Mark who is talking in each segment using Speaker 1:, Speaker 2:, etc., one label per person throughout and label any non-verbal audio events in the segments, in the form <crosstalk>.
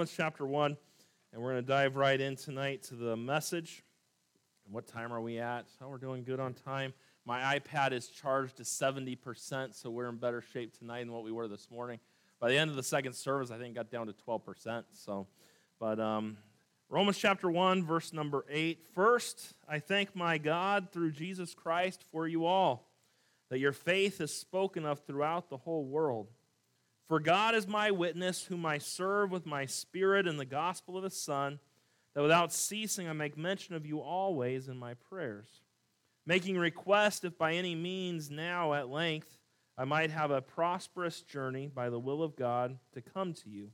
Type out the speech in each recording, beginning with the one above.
Speaker 1: Romans chapter 1, and we're going to dive right in tonight to the message. What time are we at? Oh, we're doing good on time. My iPad is charged to 70%, so we're in better shape tonight than what we were this morning. By the end of the second service, I think got down to 12%. So, but um, Romans chapter 1, verse number 8. First, I thank my God through Jesus Christ for you all, that your faith is spoken of throughout the whole world. For God is my witness, whom I serve with my spirit in the gospel of his Son, that without ceasing I make mention of you always in my prayers, making request if by any means now at length I might have a prosperous journey by the will of God to come to you.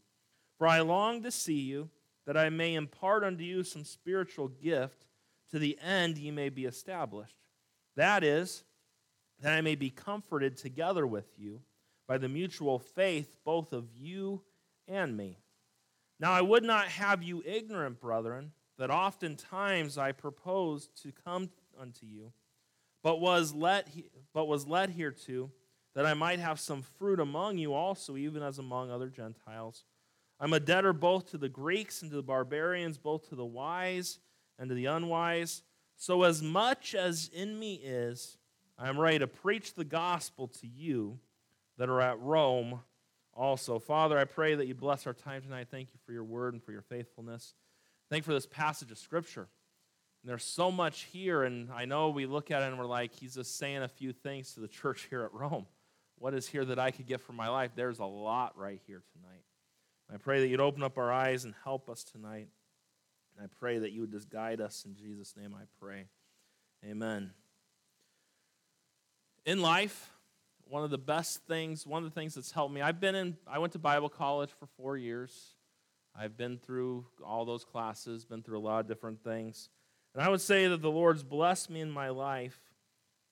Speaker 1: For I long to see you, that I may impart unto you some spiritual gift, to the end ye may be established. That is, that I may be comforted together with you by the mutual faith both of you and me. Now I would not have you ignorant, brethren, that oftentimes I proposed to come unto you, but was let but was led hereto that I might have some fruit among you also, even as among other Gentiles. I'm a debtor both to the Greeks and to the barbarians, both to the wise and to the unwise. So as much as in me is, I am ready to preach the gospel to you that are at Rome also. Father, I pray that you bless our time tonight. Thank you for your word and for your faithfulness. Thank you for this passage of Scripture. And there's so much here, and I know we look at it and we're like, he's just saying a few things to the church here at Rome. What is here that I could get from my life? There's a lot right here tonight. I pray that you'd open up our eyes and help us tonight. And I pray that you would just guide us. In Jesus' name I pray. Amen. In life, one of the best things, one of the things that's helped me. I've been in, I went to Bible college for four years. I've been through all those classes, been through a lot of different things. And I would say that the Lord's blessed me in my life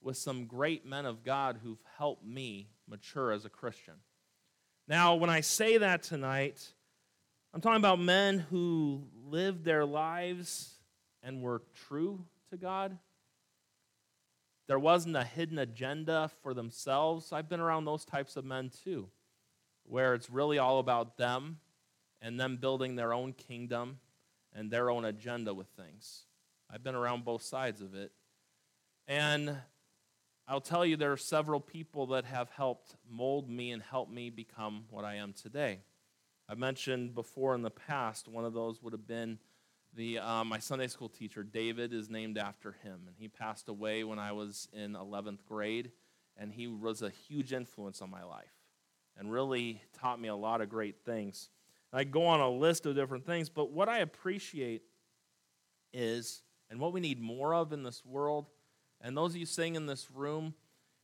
Speaker 1: with some great men of God who've helped me mature as a Christian. Now, when I say that tonight, I'm talking about men who lived their lives and were true to God, there wasn't a hidden agenda for themselves. I've been around those types of men too, where it's really all about them and them building their own kingdom and their own agenda with things. I've been around both sides of it. And I'll tell you, there are several people that have helped mold me and help me become what I am today. I mentioned before in the past, one of those would have been the, uh, my Sunday school teacher, David, is named after him. And he passed away when I was in 11th grade. And he was a huge influence on my life and really taught me a lot of great things. And I go on a list of different things, but what I appreciate is, and what we need more of in this world, and those of you sitting in this room,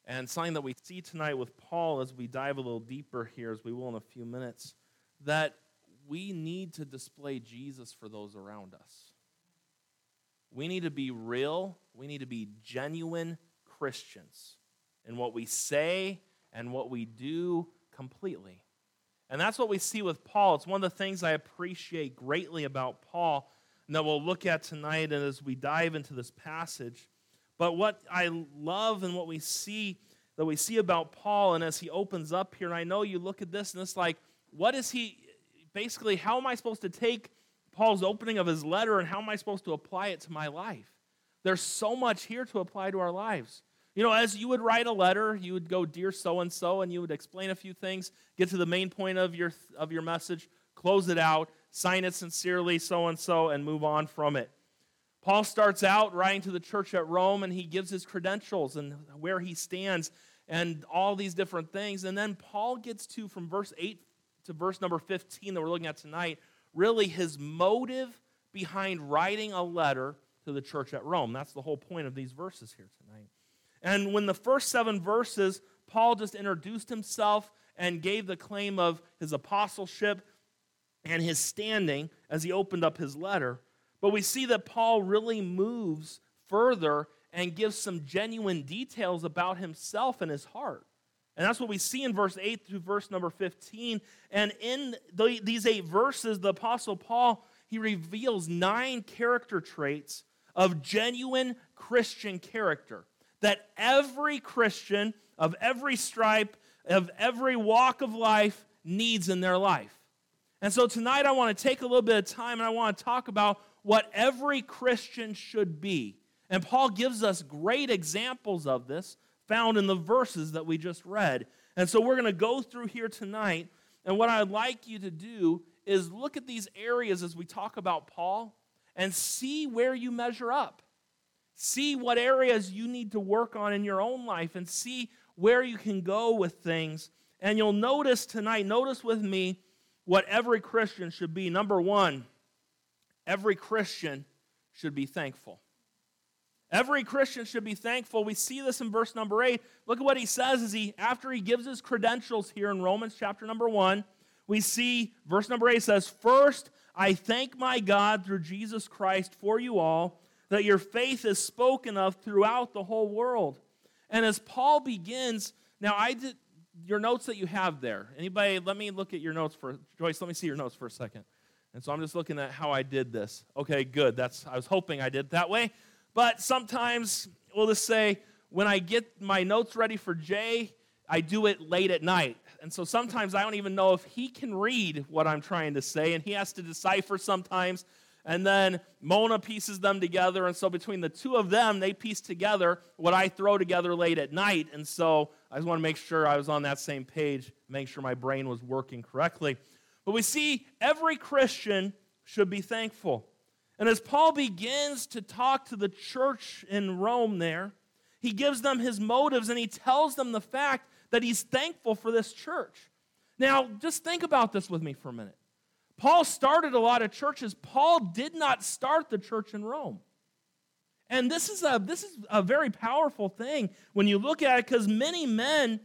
Speaker 1: and something that we see tonight with Paul as we dive a little deeper here, as we will in a few minutes, that we need to display Jesus for those around us. We need to be real, we need to be genuine Christians in what we say and what we do completely. And that's what we see with Paul. It's one of the things I appreciate greatly about Paul and that we'll look at tonight and as we dive into this passage. But what I love and what we see that we see about Paul and as he opens up here, and I know you look at this and it's like, what is he basically, how am I supposed to take Paul's opening of his letter and how am I supposed to apply it to my life? There's so much here to apply to our lives. You know, as you would write a letter, you would go, Dear so and so, and you would explain a few things, get to the main point of your, of your message, close it out, sign it sincerely, so and so, and move on from it. Paul starts out writing to the church at Rome, and he gives his credentials and where he stands and all these different things. And then Paul gets to, from verse 8 to verse number 15 that we're looking at tonight, really his motive behind writing a letter to the church at Rome. That's the whole point of these verses here tonight. And when the first seven verses, Paul just introduced himself and gave the claim of his apostleship and his standing as he opened up his letter. But we see that Paul really moves further and gives some genuine details about himself and his heart. And that's what we see in verse 8 through verse number 15. And in the, these eight verses, the Apostle Paul, he reveals nine character traits of genuine Christian character that every Christian of every stripe, of every walk of life, needs in their life. And so tonight I want to take a little bit of time and I want to talk about what every Christian should be. And Paul gives us great examples of this found in the verses that we just read. And so we're going to go through here tonight. And what I'd like you to do is look at these areas as we talk about Paul and see where you measure up. See what areas you need to work on in your own life and see where you can go with things. And you'll notice tonight, notice with me what every Christian should be. Number one, every Christian should be thankful. Every Christian should be thankful. We see this in verse number 8. Look at what he says as he after he gives his credentials here in Romans chapter number 1. We see verse number 8 says, "First, I thank my God through Jesus Christ for you all that your faith is spoken of throughout the whole world." And as Paul begins, now I did your notes that you have there. Anybody, let me look at your notes for Joyce, let me see your notes for a second. And so I'm just looking at how I did this. Okay, good. That's I was hoping I did that way. But sometimes we'll just say, when I get my notes ready for Jay, I do it late at night. And so sometimes I don't even know if he can read what I'm trying to say, and he has to decipher sometimes. And then Mona pieces them together. And so between the two of them, they piece together what I throw together late at night. And so I just want to make sure I was on that same page, make sure my brain was working correctly. But we see every Christian should be thankful. And as Paul begins to talk to the church in Rome there, he gives them his motives and he tells them the fact that he's thankful for this church. Now, just think about this with me for a minute. Paul started a lot of churches. Paul did not start the church in Rome. And this is a, this is a very powerful thing when you look at it because many men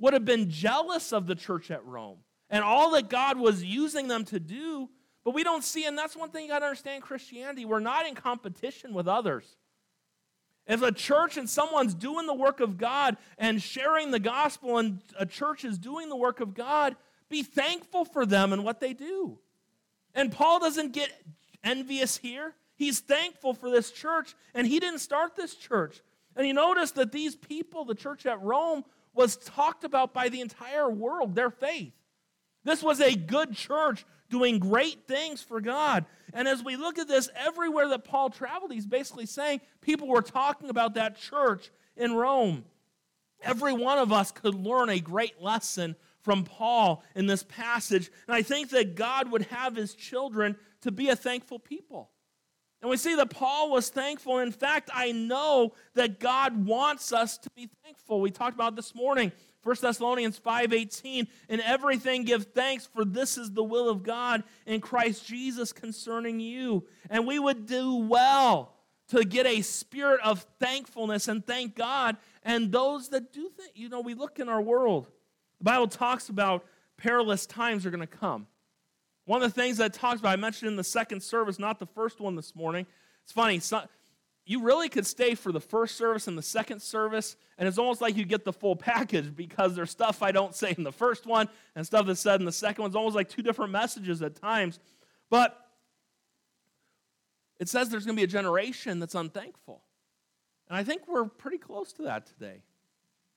Speaker 1: would have been jealous of the church at Rome and all that God was using them to do but we don't see, and that's one thing you got to understand Christianity. We're not in competition with others. If a church and someone's doing the work of God and sharing the gospel, and a church is doing the work of God, be thankful for them and what they do. And Paul doesn't get envious here. He's thankful for this church, and he didn't start this church. And you notice that these people, the church at Rome, was talked about by the entire world, their faith. This was a good church doing great things for God. And as we look at this, everywhere that Paul traveled, he's basically saying people were talking about that church in Rome. Every one of us could learn a great lesson from Paul in this passage. And I think that God would have his children to be a thankful people. And we see that Paul was thankful. In fact, I know that God wants us to be thankful. We talked about this morning 1 Thessalonians 5:18, "In everything give thanks, for this is the will of God in Christ Jesus concerning you." And we would do well to get a spirit of thankfulness and thank God. And those that do think, you know, we look in our world. The Bible talks about perilous times are going to come. One of the things that talks about, I mentioned in the second service, not the first one this morning. It's funny, you really could stay for the first service and the second service, and it's almost like you get the full package because there's stuff I don't say in the first one and stuff that's said in the second one. It's almost like two different messages at times. But it says there's going to be a generation that's unthankful. And I think we're pretty close to that today.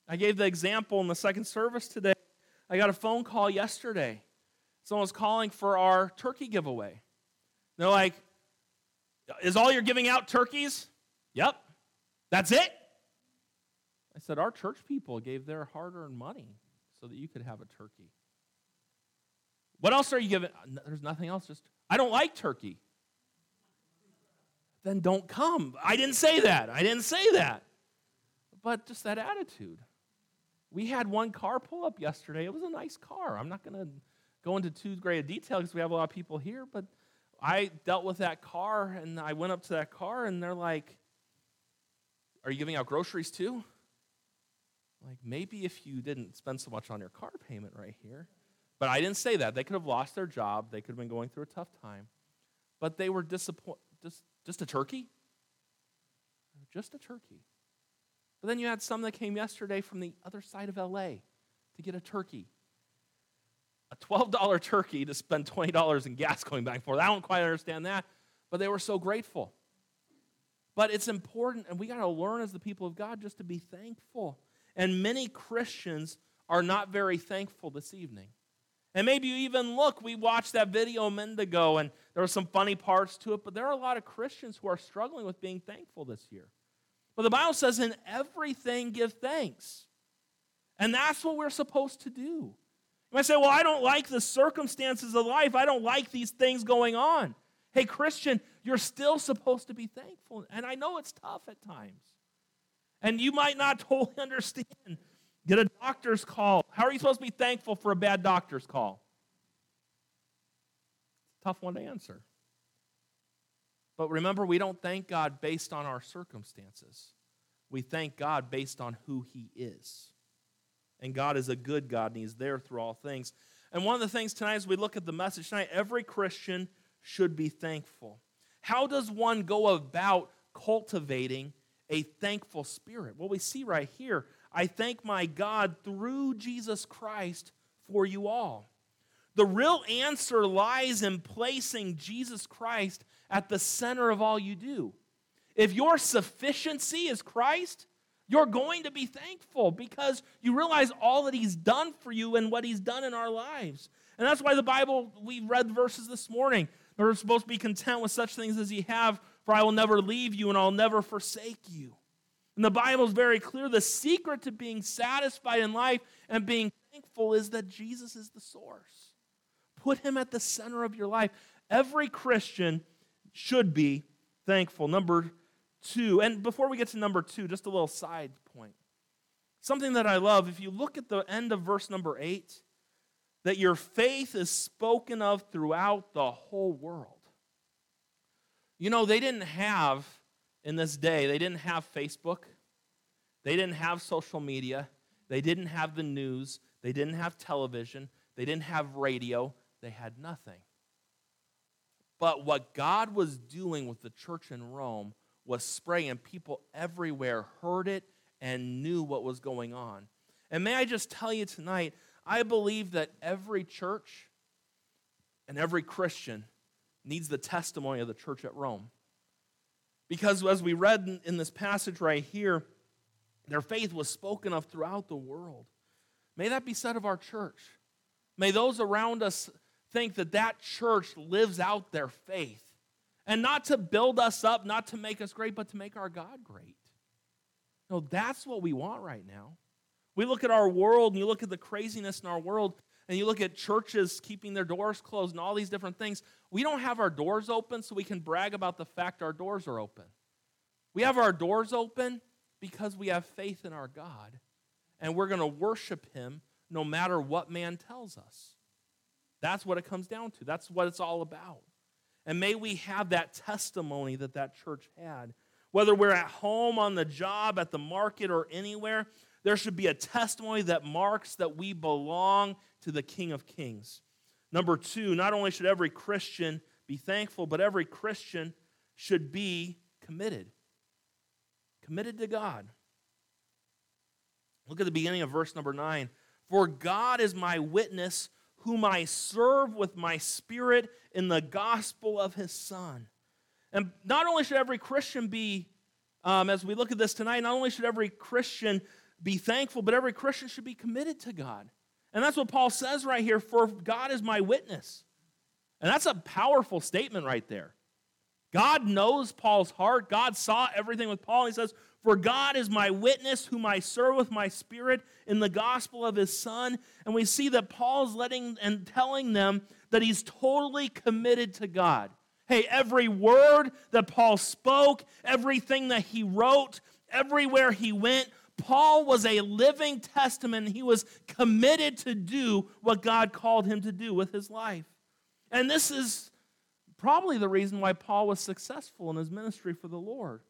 Speaker 1: I gave the example in the second service today. I got a phone call yesterday. Someone was calling for our turkey giveaway. They're like, Is all you're giving out turkeys? Yep. That's it? I said, Our church people gave their hard earned money so that you could have a turkey. What else are you giving? Uh, there's nothing else. Just, I don't like turkey. Then don't come. I didn't say that. I didn't say that. But just that attitude. We had one car pull up yesterday. It was a nice car. I'm not going to go into too great a detail because we have a lot of people here, but I dealt with that car and I went up to that car and they're like, are you giving out groceries too? Like, maybe if you didn't spend so much on your car payment right here. But I didn't say that. They could have lost their job, they could have been going through a tough time. But they were disappointed. Just, just a turkey? Just a turkey. But then you had some that came yesterday from the other side of LA to get a turkey. A $12 turkey to spend $20 in gas going back and forth. I don't quite understand that, but they were so grateful. But it's important, and we got to learn as the people of God just to be thankful. And many Christians are not very thankful this evening. And maybe you even look, we watched that video a minute ago, and there were some funny parts to it, but there are a lot of Christians who are struggling with being thankful this year. But the Bible says, in everything give thanks. And that's what we're supposed to do. You might say, well, I don't like the circumstances of life. I don't like these things going on. Hey, Christian, you're still supposed to be thankful. And I know it's tough at times. And you might not <laughs> totally understand. Get a doctor's call. How are you supposed to be thankful for a bad doctor's call? It's a Tough one to answer. But remember, we don't thank God based on our circumstances. We thank God based on who He is. And God is a good God, and He's there through all things. And one of the things tonight, as we look at the message tonight, every Christian should be thankful. How does one go about cultivating a thankful spirit? Well, we see right here I thank my God through Jesus Christ for you all. The real answer lies in placing Jesus Christ at the center of all you do. If your sufficiency is Christ, you're going to be thankful because you realize all that He's done for you and what He's done in our lives. And that's why the Bible, we read verses this morning. We're supposed to be content with such things as Ye have, for I will never leave you and I'll never forsake you. And the Bible is very clear the secret to being satisfied in life and being thankful is that Jesus is the source. Put him at the center of your life. Every Christian should be thankful. Number two, and before we get to number two, just a little side point. Something that I love, if you look at the end of verse number eight, that your faith is spoken of throughout the whole world. You know, they didn't have in this day, they didn't have Facebook, they didn't have social media, they didn't have the news, they didn't have television, they didn't have radio, they had nothing. But what God was doing with the church in Rome was spreading, and people everywhere heard it and knew what was going on. And may I just tell you tonight, I believe that every church and every Christian needs the testimony of the church at Rome. Because as we read in, this passage right here, their faith was spoken of throughout the world. May that be said of our church. May those around us think that that church lives out their faith. And not to build us up, not to make us great, but to make our God great. No, that's what we want right now. We look at our world and you look at the craziness in our world, and you look at churches keeping their doors closed and all these different things, we don't have our doors open so we can brag about the fact our doors are open. We have our doors open because we have faith in our God, and we're going to worship Him no matter what man tells us. That's what it comes down to. That's what it's all about. And may we have that testimony that that church had. Whether we're at home, on the job, at the market, or anywhere, there should be a testimony that marks that we belong to the King of Kings. Number two, not only should every Christian be thankful, but every Christian should be committed. Committed to God. Look at the beginning of verse number nine. For God is my witness, whom I serve with my spirit in the gospel of his Son. And not only should every Christian be, um, as we look at this tonight, not only should every Christian be thankful, but every Christian should be committed to God. And that's what Paul says right here for God is my witness. And that's a powerful statement right there. God knows Paul's heart. God saw everything with Paul. He says, For God is my witness, whom I serve with my spirit in the gospel of his Son. And we see that Paul's letting and telling them that he's totally committed to God. Hey, every word that Paul spoke, everything that he wrote, everywhere he went, Paul was a living testament. He was committed to do what God called him to do with his life. And this is probably the reason why Paul was successful in his ministry for the Lord.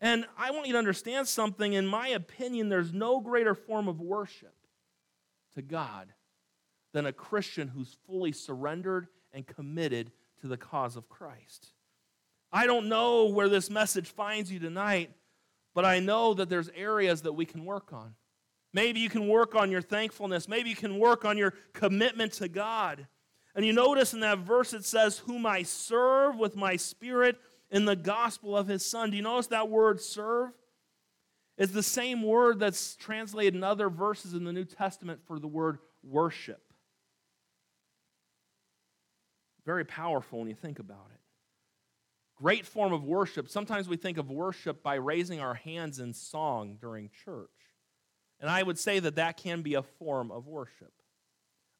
Speaker 1: And I want you to understand something. In my opinion, there's no greater form of worship to God than a Christian who's fully surrendered and committed to the cause of Christ. I don't know where this message finds you tonight. But I know that there's areas that we can work on. Maybe you can work on your thankfulness. Maybe you can work on your commitment to God. And you notice in that verse it says, Whom I serve with my spirit in the gospel of his Son. Do you notice that word serve? It's the same word that's translated in other verses in the New Testament for the word worship. Very powerful when you think about it. Great form of worship. Sometimes we think of worship by raising our hands in song during church. And I would say that that can be a form of worship.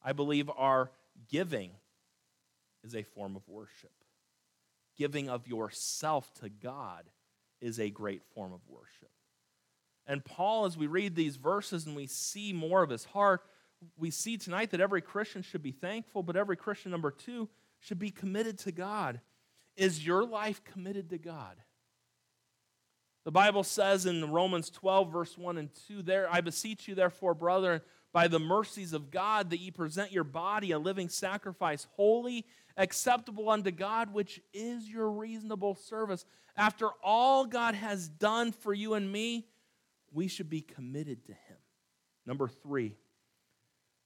Speaker 1: I believe our giving is a form of worship. Giving of yourself to God is a great form of worship. And Paul, as we read these verses and we see more of his heart, we see tonight that every Christian should be thankful, but every Christian, number two, should be committed to God. Is your life committed to God? The Bible says in Romans 12, verse 1 and 2, there, I beseech you, therefore, brethren, by the mercies of God, that ye present your body a living sacrifice, holy, acceptable unto God, which is your reasonable service. After all God has done for you and me, we should be committed to Him. Number three.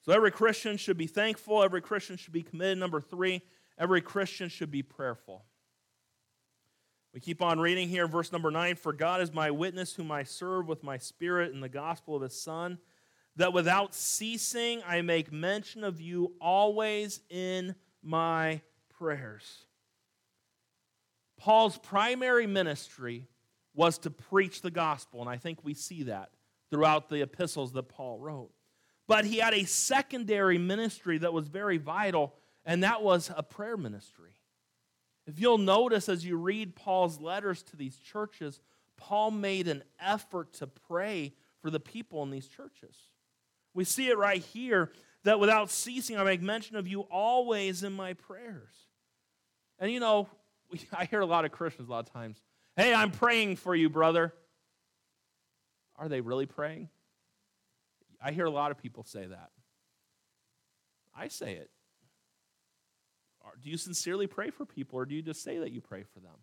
Speaker 1: So every Christian should be thankful, every Christian should be committed. Number three, every Christian should be prayerful. We keep on reading here, verse number nine For God is my witness, whom I serve with my spirit in the gospel of his Son, that without ceasing I make mention of you always in my prayers. Paul's primary ministry was to preach the gospel, and I think we see that throughout the epistles that Paul wrote. But he had a secondary ministry that was very vital, and that was a prayer ministry. If you'll notice as you read Paul's letters to these churches, Paul made an effort to pray for the people in these churches. We see it right here that without ceasing, I make mention of you always in my prayers. And you know, <laughs> I hear a lot of Christians a lot of times Hey, I'm praying for you, brother. Are they really praying? I hear a lot of people say that. I say it. Do you sincerely pray for people, or do you just say that you pray for them?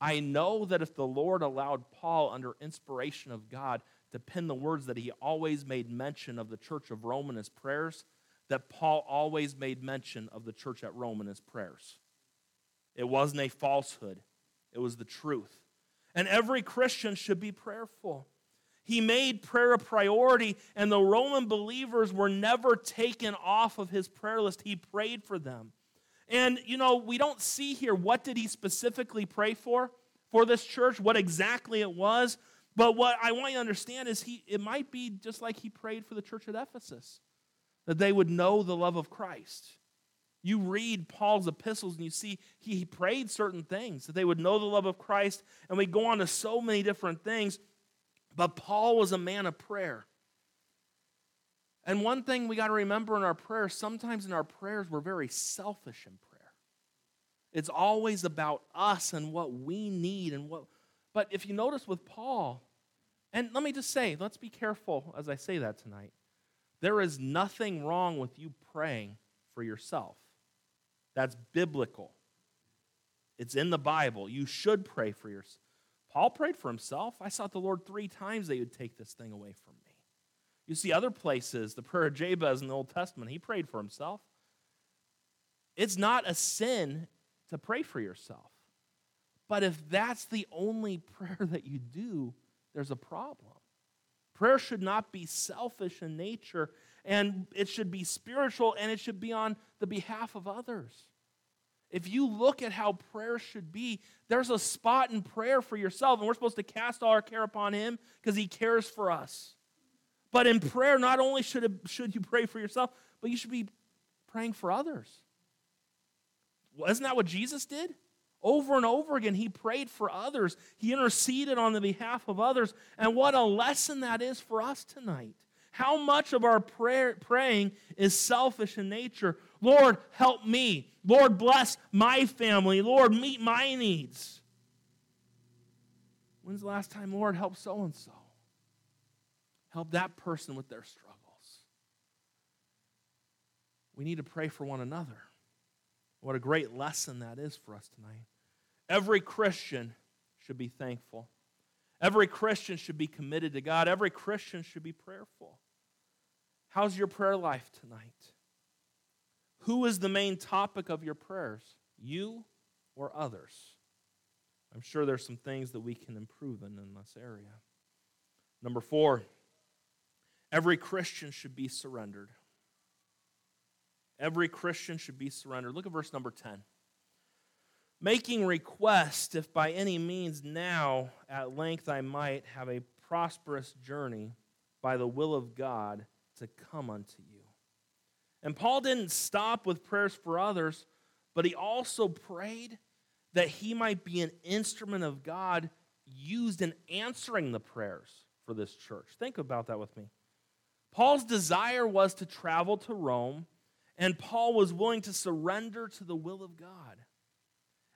Speaker 1: I know that if the Lord allowed Paul, under inspiration of God, to pen the words that he always made mention of the church of Rome in his prayers, that Paul always made mention of the church at Rome in his prayers. It wasn't a falsehood, it was the truth. And every Christian should be prayerful. He made prayer a priority, and the Roman believers were never taken off of his prayer list. He prayed for them. And, you know, we don't see here what did he specifically pray for for this church, what exactly it was. But what I want you to understand is he it might be just like he prayed for the church at Ephesus, that they would know the love of Christ. You read Paul's epistles and you see he prayed certain things, that they would know the love of Christ, and we go on to so many different things. But Paul was a man of prayer. And one thing we got to remember in our prayers, sometimes in our prayers, we're very selfish in prayer. It's always about us and what we need and what. But if you notice with Paul, and let me just say, let's be careful as I say that tonight. There is nothing wrong with you praying for yourself. That's biblical. It's in the Bible. You should pray for yourself. Paul prayed for himself. I sought the Lord three times that he would take this thing away from me. You see other places, the prayer of Jabez in the Old Testament, he prayed for himself. It's not a sin to pray for yourself. But if that's the only <laughs> prayer that you do, there's a problem. Prayer should not be selfish in nature, and it should be spiritual, and it should be on the behalf of others. If you look at how prayer should be, there's a spot in prayer for yourself, and we're supposed to cast all our care upon Him because He cares for us. But in prayer, not only should, it, should you pray for yourself, but you should be praying for others. Well, isn't that what Jesus did? Over and over again, he prayed for others. He interceded on the behalf of others. And what a lesson that is for us tonight. How much of our prayer, praying is selfish in nature? Lord, help me. Lord, bless my family. Lord, meet my needs. When's the last time, Lord, help so and so? Help that person with their struggles. We need to pray for one another. What a great lesson that is for us tonight. Every Christian should be thankful. Every Christian should be committed to God. Every Christian should be prayerful. How's your prayer life tonight? Who is the main topic of your prayers? You or others? I'm sure there's some things that we can improve in in this area. Number four, Every Christian should be surrendered. Every Christian should be surrendered. Look at verse number 10. Making request, if by any means now at length I might have a prosperous journey by the will of God to come unto you. And Paul didn't stop with prayers for others, but he also prayed that he might be an instrument of God used in answering the prayers for this church. Think about that with me. Paul's desire was to travel to Rome, and Paul was willing to surrender to the will of God.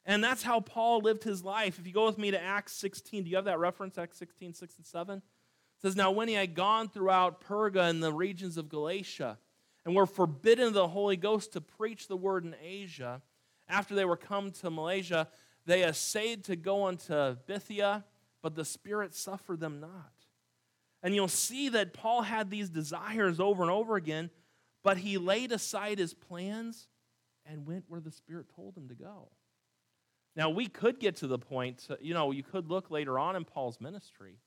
Speaker 1: And that's how Paul lived his life. If you go with me to Acts 16, do you have that reference, Acts 16, 6 and 7? It says, Now when he had gone throughout Perga and the regions of Galatia, and were forbidden the Holy Ghost to preach the word in Asia, after they were come to Mysia, they essayed to go unto Bithynia, but the Spirit suffered them not. And you'll see that Paul had these desires over and over again, but he laid aside his plans and went where the Spirit told him to go. Now, we could get to the point, you know, you could look later on in Paul's ministry.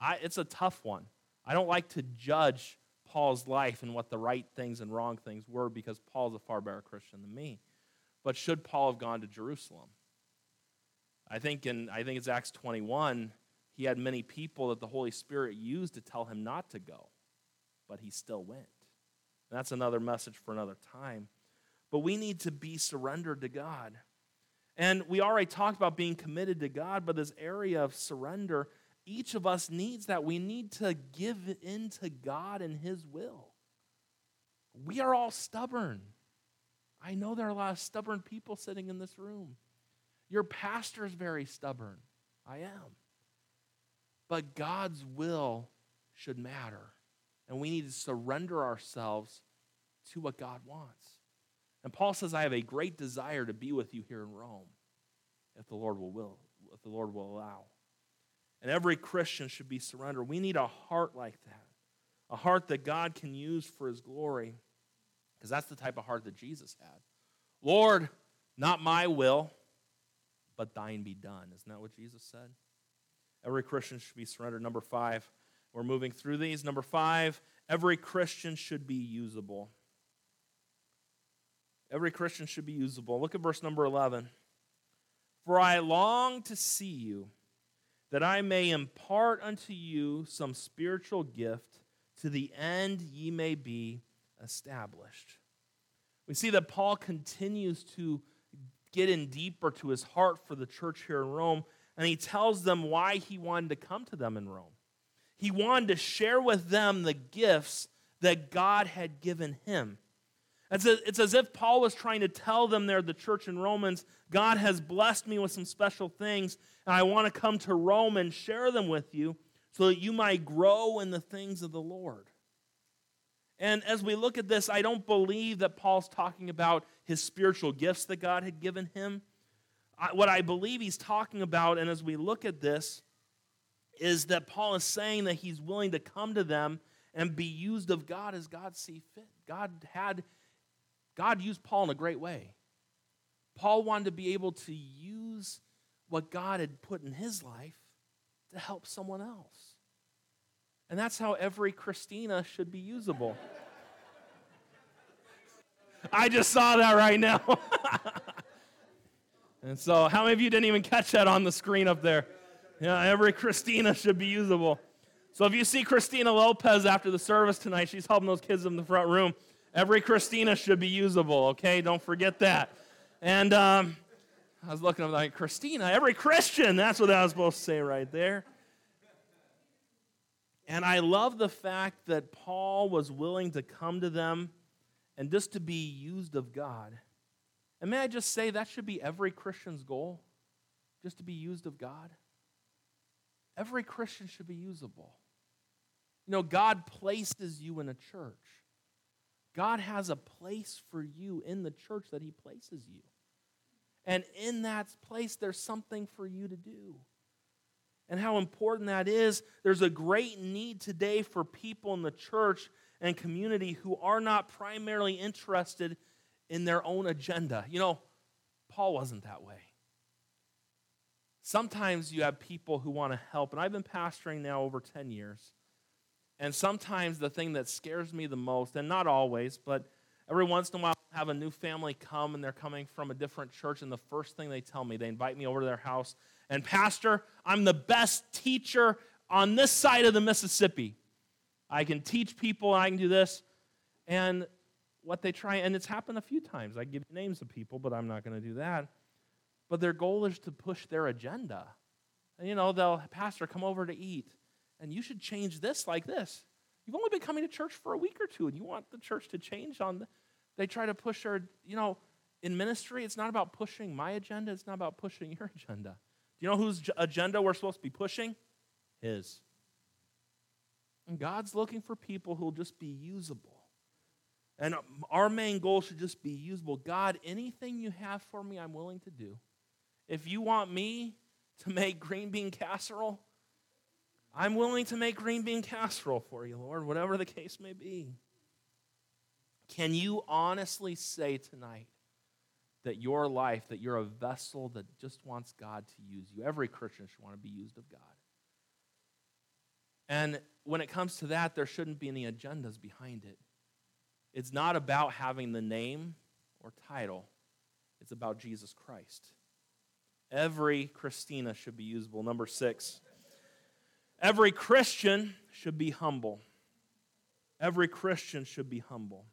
Speaker 1: I, it's a tough one. I don't like to judge Paul's life and what the right things and wrong things were because Paul's a far better Christian than me. But should Paul have gone to Jerusalem? I think in I think it's Acts 21, he had many people that the Holy Spirit used to tell him not to go, but he still went. And that's another message for another time. But we need to be surrendered to God. And we already talked about being committed to God, but this area of surrender, each of us needs that. We need to give in to God and His will. We are all stubborn. I know there are a lot of stubborn people sitting in this room. Your pastor is very stubborn. I am. But God's will should matter. And we need to surrender ourselves to what God wants. And Paul says, I have a great desire to be with you here in Rome, if the Lord will, will if the Lord will allow. And every Christian should be surrendered. We need a heart like that, a heart that God can use for his glory, because that's the type of heart that Jesus had. Lord, not my will, but thine be done. Isn't that what Jesus said? Every Christian should be surrendered. Number five, we're moving through these. Number five, every Christian should be usable. Every Christian should be usable. Look at verse number 11. For I long to see you, that I may impart unto you some spiritual gift, to the end ye may be established. We see that Paul continues to get in deeper to his heart for the church here in Rome, and he tells them why he wanted to come to them in Rome. He wanted to share with them the gifts that God had given him. It's, a, it's as if Paul was trying to tell them there, the church in Romans, God has blessed me with some special things, and I want to come to Rome and share them with you so that you might grow in the things of the Lord. And as we look at this, I don't believe that Paul's talking about his spiritual gifts that God had given him. What I believe he's talking about, and as we look at this, is that Paul is saying that he's willing to come to them and be used of God as God see fit. God had God used Paul in a great way. Paul wanted to be able to use what God had put in his life to help someone else. And that's how every Christina should be usable. <laughs> I just saw that right now. <laughs> and so, how many of you didn't even catch that on the screen up there? Yeah, every Christina should be usable. So, if you see Christina Lopez after the service tonight, she's helping those kids in the front room. Every Christina should be usable, okay? Don't forget that. And um, I was looking, I'm like, Christina, every Christian, that's what I was supposed to say right there. And I love the fact that Paul was willing to come to them and just to be used of God. And may I just say that should be every Christian's goal, just to be used of God. Every Christian should be usable. You know, God places you in a church. God has a place for you in the church that He places you. And in that place, there's something for you to do and how important that is. There's a great need today for people in the church and community who are not primarily interested in their own agenda. You know, Paul wasn't that way. Sometimes you have people who want to help, and I've been pastoring now over 10 years. And sometimes the thing that scares me the most, and not always, but Every once in a while, I have a new family come and they're coming from a different church, and the first thing they tell me, they invite me over to their house, and Pastor, I'm the best teacher on this side of the Mississippi. I can teach people, I can do this. And what they try, and it's happened a few times. I give names of people, but I'm not going to do that. But their goal is to push their agenda. And you know, they'll, Pastor, come over to eat, and you should change this like this. You've only been coming to church for a week or two, and you want the church to change on the, they try to push their, you know, in ministry, it's not about pushing my agenda, it's not about pushing your agenda. Do you know whose agenda we're supposed to be pushing? His. And God's looking for people who'll just be usable. And our main goal should just be usable. God, anything you have for me, I'm willing to do. If you want me to make green bean casserole, I'm willing to make green bean casserole for you, Lord, whatever the case may be. Can you honestly say tonight that your life, that you're a vessel that just wants God to use you? Every Christian should want to be used of God. And when it comes to that, there shouldn't be any agendas behind it. It's not about having the name or title, it's about Jesus Christ. Every Christina should be usable. Number six, every Christian should be humble. Every Christian should be humble.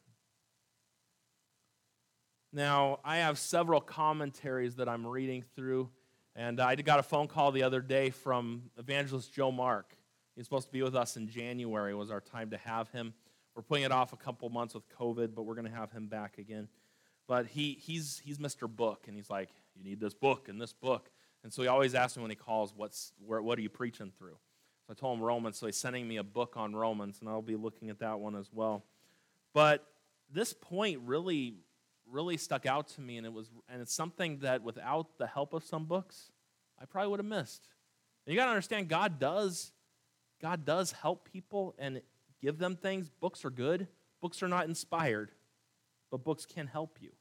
Speaker 1: Now, I have several commentaries that I'm reading through, and I got a phone call the other day from evangelist Joe Mark. He's supposed to be with us in January, was our time to have him. We're putting it off a couple months with COVID, but we're going to have him back again. But he, he's, he's Mr. Book, and he's like, You need this book and this book. And so he always asks me when he calls, What's, where, What are you preaching through? So I told him Romans, so he's sending me a book on Romans, and I'll be looking at that one as well. But this point really really stuck out to me, and it was and it's something that without the help of some books, I probably would have missed. And you got to understand, God does, God does help people and give them things. Books are good. Books are not inspired, but books can help you.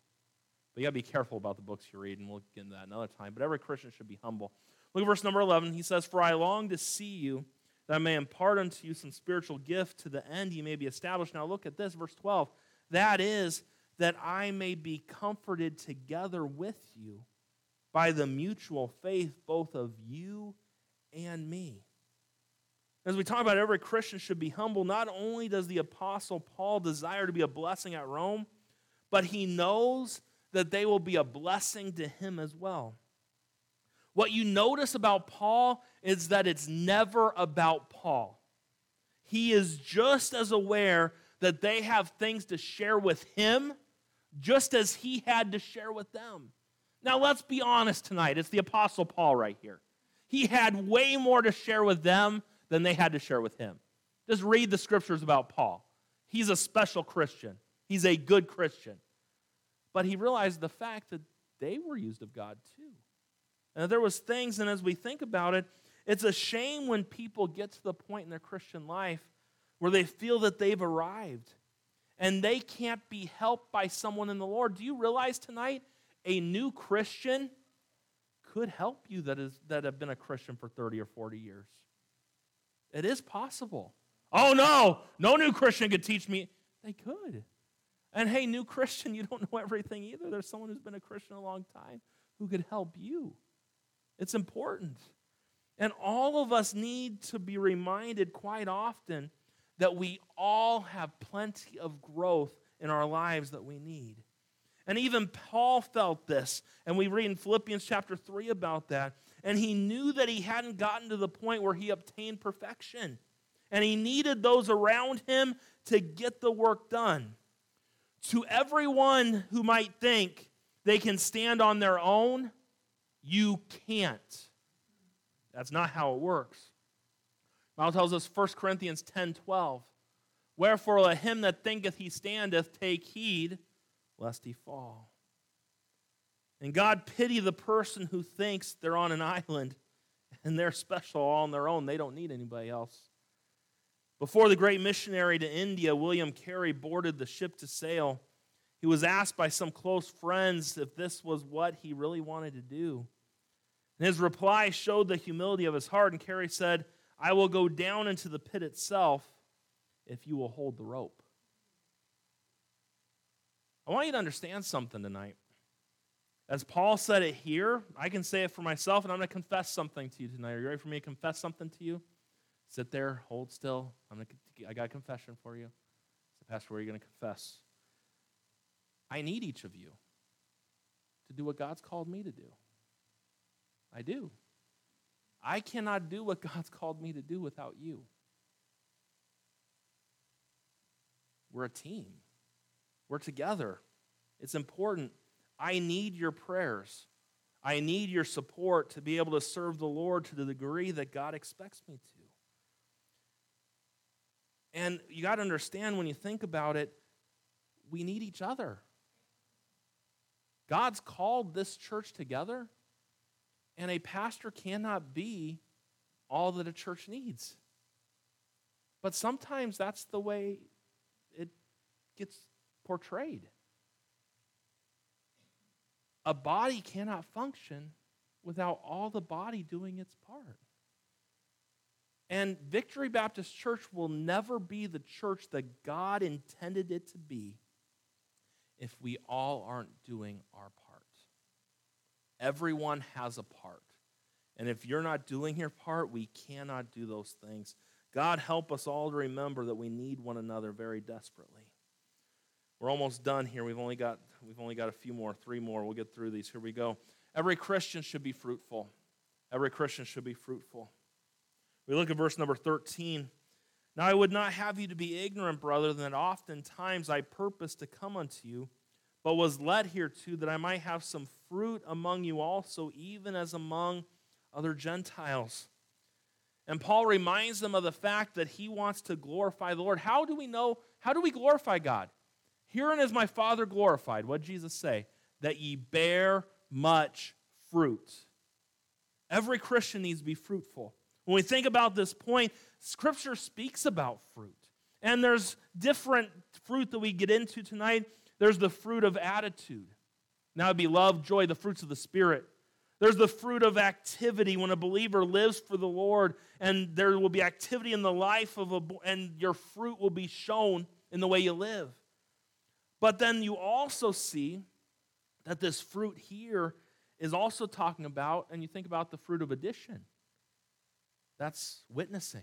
Speaker 1: But you got to be careful about the books you read, and we'll get into that another time. But every Christian should be humble. Look at verse number 11. He says, For I long to see you, that I may impart unto you some spiritual gift to the end you may be established. Now look at this, verse 12. That is, that I may be comforted together with you by the mutual faith both of you and me. As we talk about every Christian should be humble, not only does the Apostle Paul desire to be a blessing at Rome, but he knows that they will be a blessing to him as well. What you notice about Paul is that it's never about Paul. He is just as aware that they have things to share with him just as he had to share with them. Now, let's be honest tonight. It's the Apostle Paul right here. He had way more to share with them than they had to share with him. Just read the scriptures about Paul. He's a special Christian, he's a good Christian. But he realized the fact that they were used of God too. And there was things, and as we think about it, it's a shame when people get to the point in their Christian life where they feel that they've arrived and they can't be helped by someone in the Lord. Do you realize tonight a new Christian could help you that, is, that have been a Christian for 30 or 40 years? It is possible. Oh no, no new Christian could teach me. They could. And hey, new Christian, <laughs> you don't know everything either. There's someone who's been a Christian a long time who could help you. It's important. And all of us need to be reminded quite often that we all have plenty of growth in our lives that we need. And even Paul felt this, and we read in Philippians chapter 3 about that. And he knew that he hadn't gotten to the point where he obtained perfection. And he needed those around him to get the work done. To everyone who might think they can stand on their own, you can't. That's not how it works. Bible tells us 1 Corinthians 10 12. Wherefore let him that thinketh he standeth take heed lest he fall. And God pity the person who thinks they're on an island <laughs> and they're special all on their own. They don't need anybody else. Before the great missionary to India, William Carey boarded the ship to sail. He was asked by some close friends if this was what he really wanted to do. And his reply showed the humility of his heart, and Carey said, I will go down into the pit itself if you will hold the rope. I want you to understand something tonight. As Paul said it here, I can say it for myself, and I'm going to confess something to you tonight. Are you ready for me to confess something to you? Sit there, hold still. I'm gonna, I got a confession for you. So, Pastor, where are you going to confess? I need each of you to do what God's called me to do. I do. I cannot do what <laughs> God's called me to do without you. We're a team, we're together. It's important. I need your prayers. I need your support to be able to serve the Lord to the degree that God expects me to. And you got to understand when you think about it, we need each other. God's called this church together, and a pastor cannot be all that a church needs. But sometimes that's the way it gets portrayed. A body cannot function without all the body doing its part. And Victory Baptist Church will never be the church that God intended it to be if we all aren't doing our part. Everyone has a part. And if you're not doing your part, we cannot do those things. God help us all to remember that we need one another very desperately. We're almost done here. We've only got we've only got a few more, three more. We'll get through these. Here we go. Every Christian should be fruitful. Every Christian should be fruitful. We look at verse number 13. Now I would not have you to be ignorant, brother, that oftentimes I purposed to come unto you, but was led hereto that I might have some fruit among you also, even as among other Gentiles. And Paul reminds them of the fact that he wants to glorify the Lord. How do we know? How do we glorify God? Herein is my Father glorified. What did Jesus say? That ye bear much fruit. Every Christian needs to be fruitful. When we think about this point, Scripture speaks about fruit. And there's different fruit that we get into tonight. There's the fruit of attitude. Now it'd be love, joy, the fruits of the Spirit. There's the fruit of activity when a believer lives for the Lord, and there will be activity in the life of a, and your fruit will be shown in the way you live. But then you also see that this fruit here is also talking about, and you think about the fruit of addition. That's witnessing.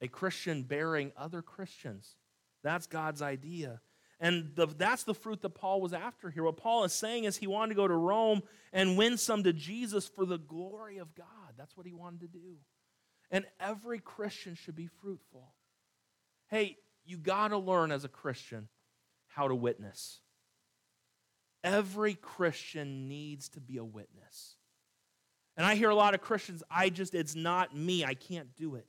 Speaker 1: A Christian bearing other Christians. That's God's idea. And the, that's the fruit that Paul was after here. What Paul is saying is he wanted to go to Rome and win some to Jesus for the glory of God. That's what he wanted to do. And every Christian should be fruitful. Hey, you got to learn as a Christian how to witness. Every Christian needs to be a witness. And I hear a lot of Christians, I just, it's not me. I can't do it.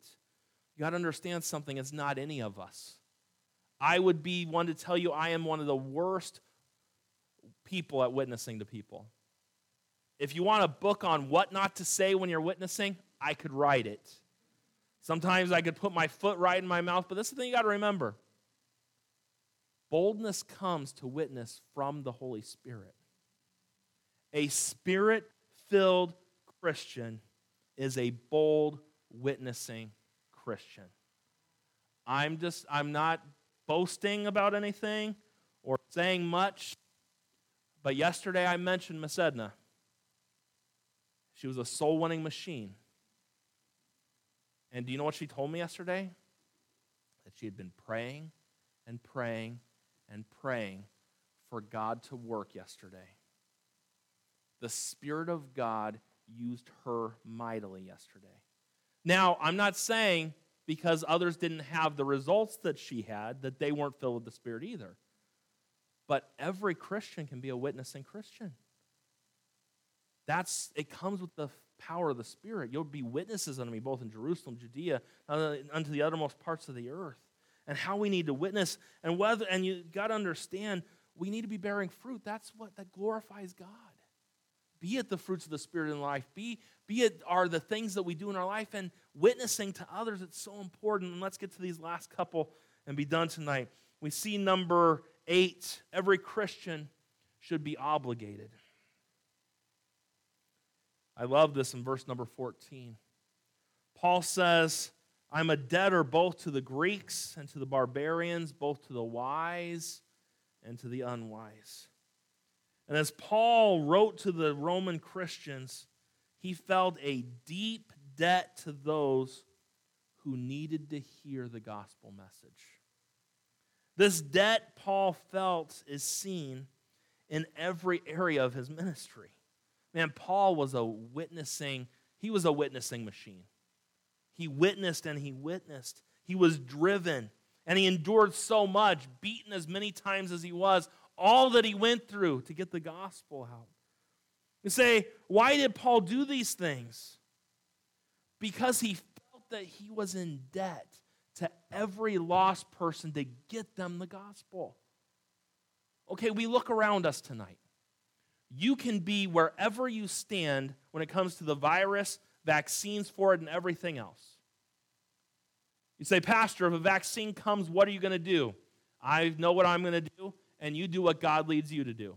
Speaker 1: You got to understand something. It's not any of us. I would be one to tell you I am one of the worst people at witnessing to people. If you want a book on what not to say when you're witnessing, I could write it. Sometimes I could put my foot right in my mouth, but this is the thing you got to remember boldness comes to witness from the Holy Spirit. A spirit filled Christian is a bold, witnessing Christian. I'm just, I'm not boasting about anything or saying much, but yesterday I mentioned Miss Edna. She was a soul winning machine. And do you know what she told me yesterday? That she had been praying and praying and praying for God to work yesterday. The Spirit of God used her mightily yesterday. Now, I'm not saying because others didn't have the results that she had that they weren't filled with the Spirit either. But every Christian can be a witnessing Christian. That's it comes with the power of the Spirit. You'll be witnesses unto me both in Jerusalem, Judea, unto the uttermost parts of the earth. And how we need to witness and whether and you got to understand we need to be bearing fruit. That's what that glorifies God be it the fruits of the Spirit in life, be, be it are the things that we do in our life, and witnessing to others. It's so important. And let's get to these last couple and be done tonight. We see number eight every Christian should be obligated. I love this in verse number 14. Paul says, I'm a debtor both to the Greeks and to the barbarians, both to the wise and to the unwise. And as Paul wrote to the Roman Christians, he felt a deep debt to those who needed to hear the gospel message. This debt Paul felt is seen in every area of his ministry. Man, Paul was a witnessing, he was a witnessing machine. He witnessed and he witnessed. He was driven and he endured so much, beaten as many times as he was, all that he went through to get the gospel out. You say, why did Paul do these things? Because he felt that he was in debt to every lost person to get them the gospel. Okay, we look around us tonight. You can be wherever you stand when it comes to the virus, vaccines for it, and everything else. You say, Pastor, if a vaccine comes, what are you going to do? I know what I'm going to do, and you do what God leads you to do.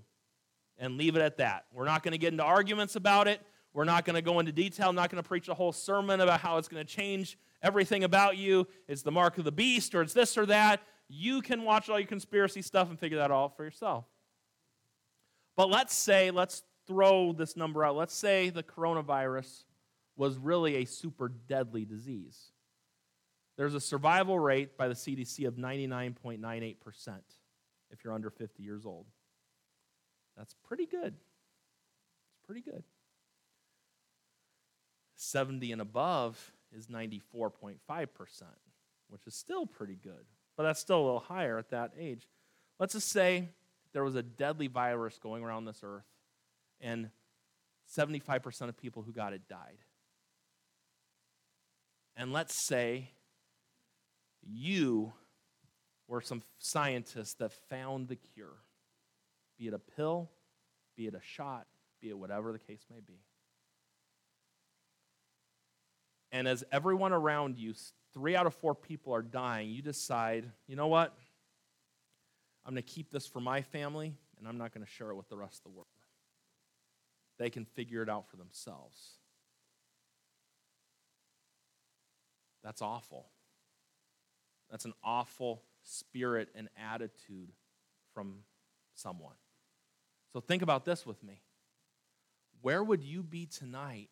Speaker 1: And leave it at that. We're not going to get into arguments about it. We're not going to go into detail. I'm not going to preach a whole sermon about how it's going to change everything about you. It's the mark of the beast, or it's this or that. You can watch all your conspiracy stuff and figure that all out for yourself. But let's say, let's throw this number out. Let's say the coronavirus was really a super deadly disease. There's a survival rate by the CDC of 99.98% if you're under 50 years old. That's pretty good. It's pretty good. 70 and above is 94.5%, which is still pretty good, but that's still a little higher at that age. Let's just say there was a deadly virus going around this earth and 75% of people who got it died. And let's say you were some scientists that found the cure, be it a pill, be it a shot, be it whatever the case may be. And as everyone around you, three out of four people are dying, you decide, you know what? I'm going to keep this for my family, and I'm not going to share it with the rest of the world. They can figure it out for themselves. That's awful. That's an awful spirit and attitude from someone. So think about this with me. Where would you be tonight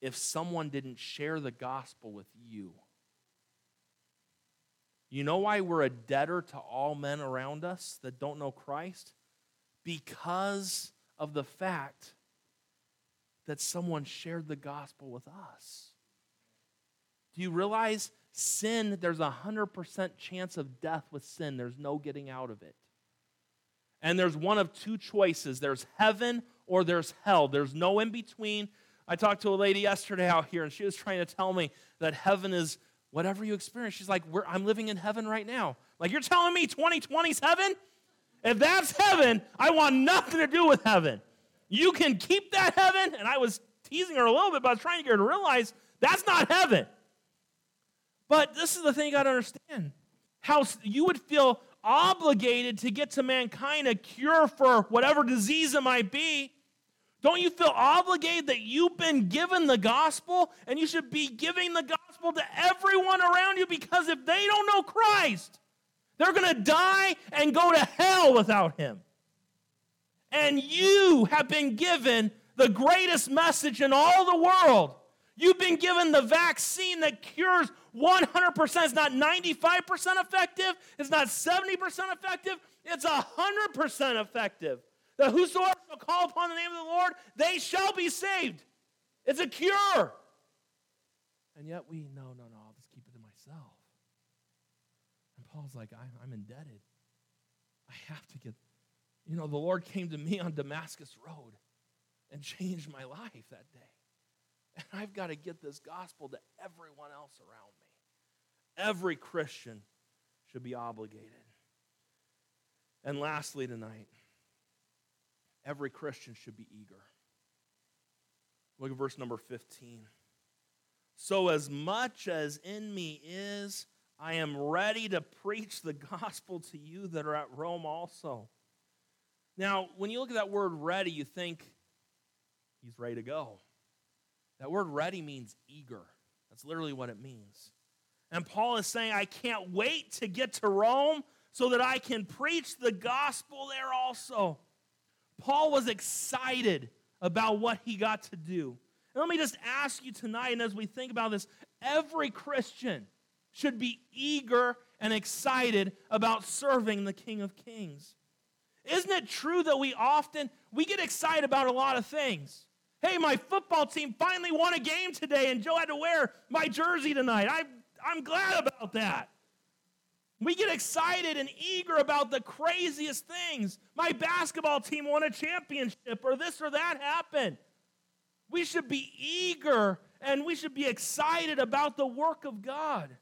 Speaker 1: if someone didn't share the gospel with you? You know why we're a debtor to all men around us that don't know Christ? Because of the fact that someone shared the gospel with us. Do you realize sin, there's a 100% chance of death with sin? There's no getting out of it. And there's one of two choices there's heaven or there's hell. There's no in between. I talked to a lady yesterday out here, and she was trying to tell me that heaven is whatever you experience. She's like, I'm living in heaven right now. Like, you're telling me 2020's heaven? If that's heaven, I want nothing to do with heaven. You can keep that heaven. And I was teasing her a little bit, but I was trying to get her to realize that's not heaven. But this is the thing you got to understand how you would feel obligated to get to mankind a cure for whatever disease it might be don't you feel obligated that you've been given the gospel and you should be giving the gospel to everyone around you because if they don't know Christ, they're going to die and go to hell without him. And you have been given the greatest message in all the world. You've been given the vaccine that cures 100%. It's not 95% effective, it's not 70% effective, it's 100% effective that whosoever shall call upon the name of the Lord, they shall be saved. It's a cure. And yet we, no, no, no, I'll just keep it to myself. And Paul's like, I, I'm indebted. I have to get, you know, the Lord came to me on Damascus Road and changed my life that day. And I've got to get this gospel to everyone else around. Every Christian should be obligated. And lastly, tonight, every Christian should be eager. Look at verse number 15. So, as much as in me is, I am ready to preach the gospel to you that are at Rome also. Now, when you look at that word ready, you think he's ready to go. That word ready means eager. That's literally what it means. And Paul is saying, I can't wait to get to Rome so that I can preach the gospel there also. Paul was excited about what he got to do. And let me just ask you tonight, and as we think about this, every Christian should be eager and excited about serving the King of Kings. Isn't it true that we often we get excited about a lot of things? Hey, my football team finally won a game today, and Joe had to wear my jersey tonight. I, I'm glad about that. We get excited and eager about the craziest things. My basketball team won a championship, or this or that happened. We should be eager and we should be excited about the work of God.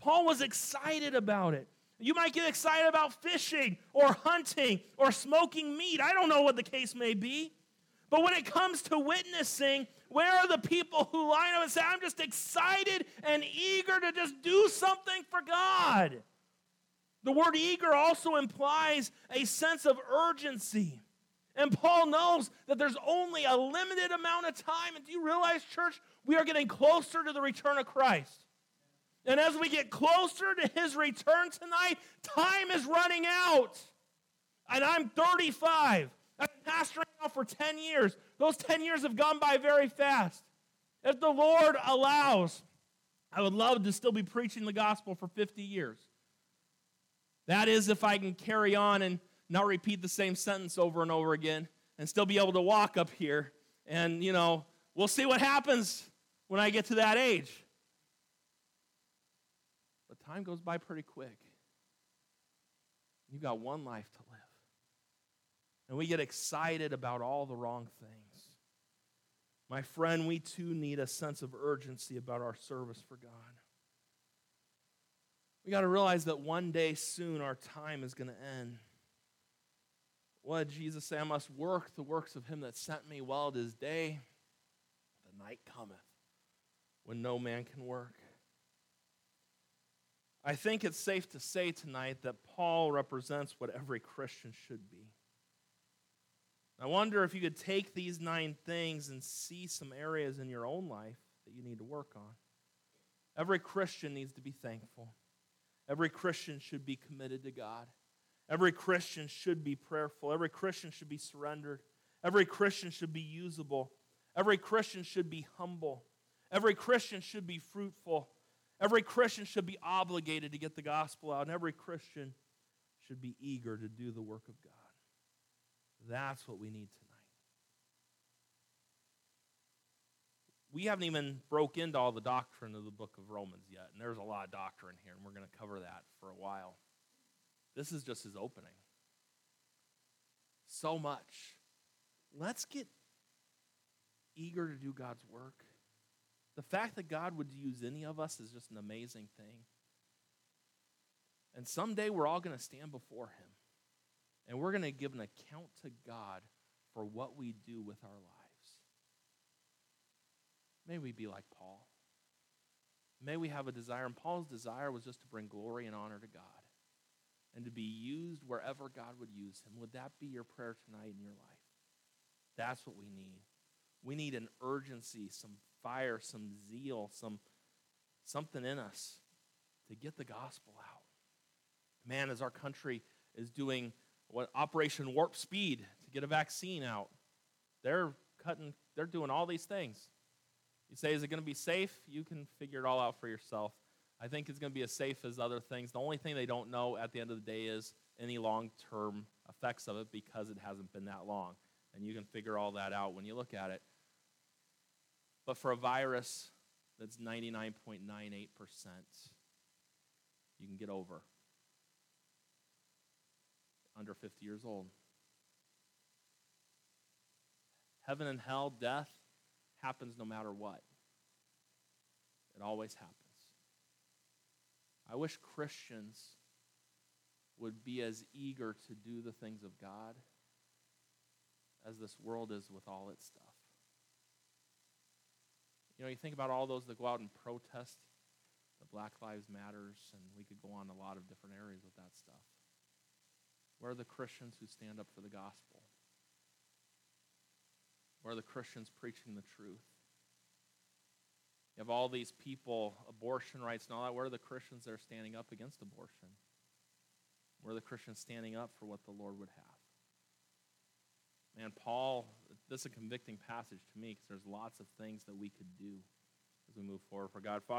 Speaker 1: Paul was excited about it. You might get excited about fishing or hunting or smoking meat. I don't know what the case may be. But when it comes to witnessing, where are the people who line up and say, I'm just excited and eager to just do something for God? The word eager also implies a sense of urgency. And Paul knows that there's only a limited amount of time. And do you realize, church, we are getting closer to the return of Christ? And as we get closer to his return tonight, time is running out. And I'm 35. I've been pastoring now for 10 years. Those 10 years have gone by very fast. If the Lord allows, I would love to still be preaching the gospel for 50 years. That is, if I can carry on and not repeat the same sentence over and over again and still be able to walk up here. And, you know, we'll see what happens when I get to that age. But time goes by pretty quick. You've got one life to live. And we get excited about all the wrong things. My friend, we too need a sense of urgency about our service for God. We got to realize that one day soon our time is going to end. What did Jesus say? I must work the works of him that sent me while it is day. The night cometh when no man can work. I think it's safe to say tonight that Paul represents what every Christian should be. I wonder if you could take these nine things and see some areas in your own life that you need to work on. Every Christian needs to be thankful. Every Christian should be committed to God. Every Christian should be prayerful. Every Christian should be surrendered. Every Christian should be usable. Every Christian should be humble. Every Christian should be fruitful. Every Christian should be obligated to get the gospel out. And every Christian should be eager to do the work of God. That's what we need tonight. we haven't even broke into all the doctrine of the book of Romans yet, and there's a lot of doctrine here, and we're going to cover that for a while. This is just his opening. So much. Let's get eager to do God's work. The fact that God would use any of us is just an amazing thing. And someday we're all going to stand before Him, and we're going to give an account to God for what we do with our lives. May we be like Paul. May we have a desire. And Paul's desire was just to bring glory and honor to God and to be used wherever God would use him. Would that be your prayer tonight in your life? That's what we need. We need an urgency, some fire, some zeal, some something in us to get the gospel out. Man, as our country is doing what Operation Warp Speed to get a vaccine out, they're cutting, they're doing all these things. You say, is it going to be safe? You can figure it all out for yourself. I think it's going to be as safe as other things. The only thing they don't know at the end of the day is any long term effects of it because it hasn't been that long. And you can figure all that out when you look at it. But for a virus that's 99.98%, you can get over under 50 years old. Heaven and hell, death, happens no matter what. It always happens. I wish Christians would be as eager to do the things of God as this world is with all its stuff. You know, you think about all those that go out and protest the Black Lives Matters, and we could go on a lot of different areas with that stuff. Where are the Christians who stand up for the gospel? Where are the Christians preaching the truth? You have all these people, abortion rights and all that. Where are the Christians that are standing up against abortion? Where are the Christians standing up for what the Lord would have. Man, Paul, this is a convicting passage to me because there's lots of things that we could do as we move forward for God. Father,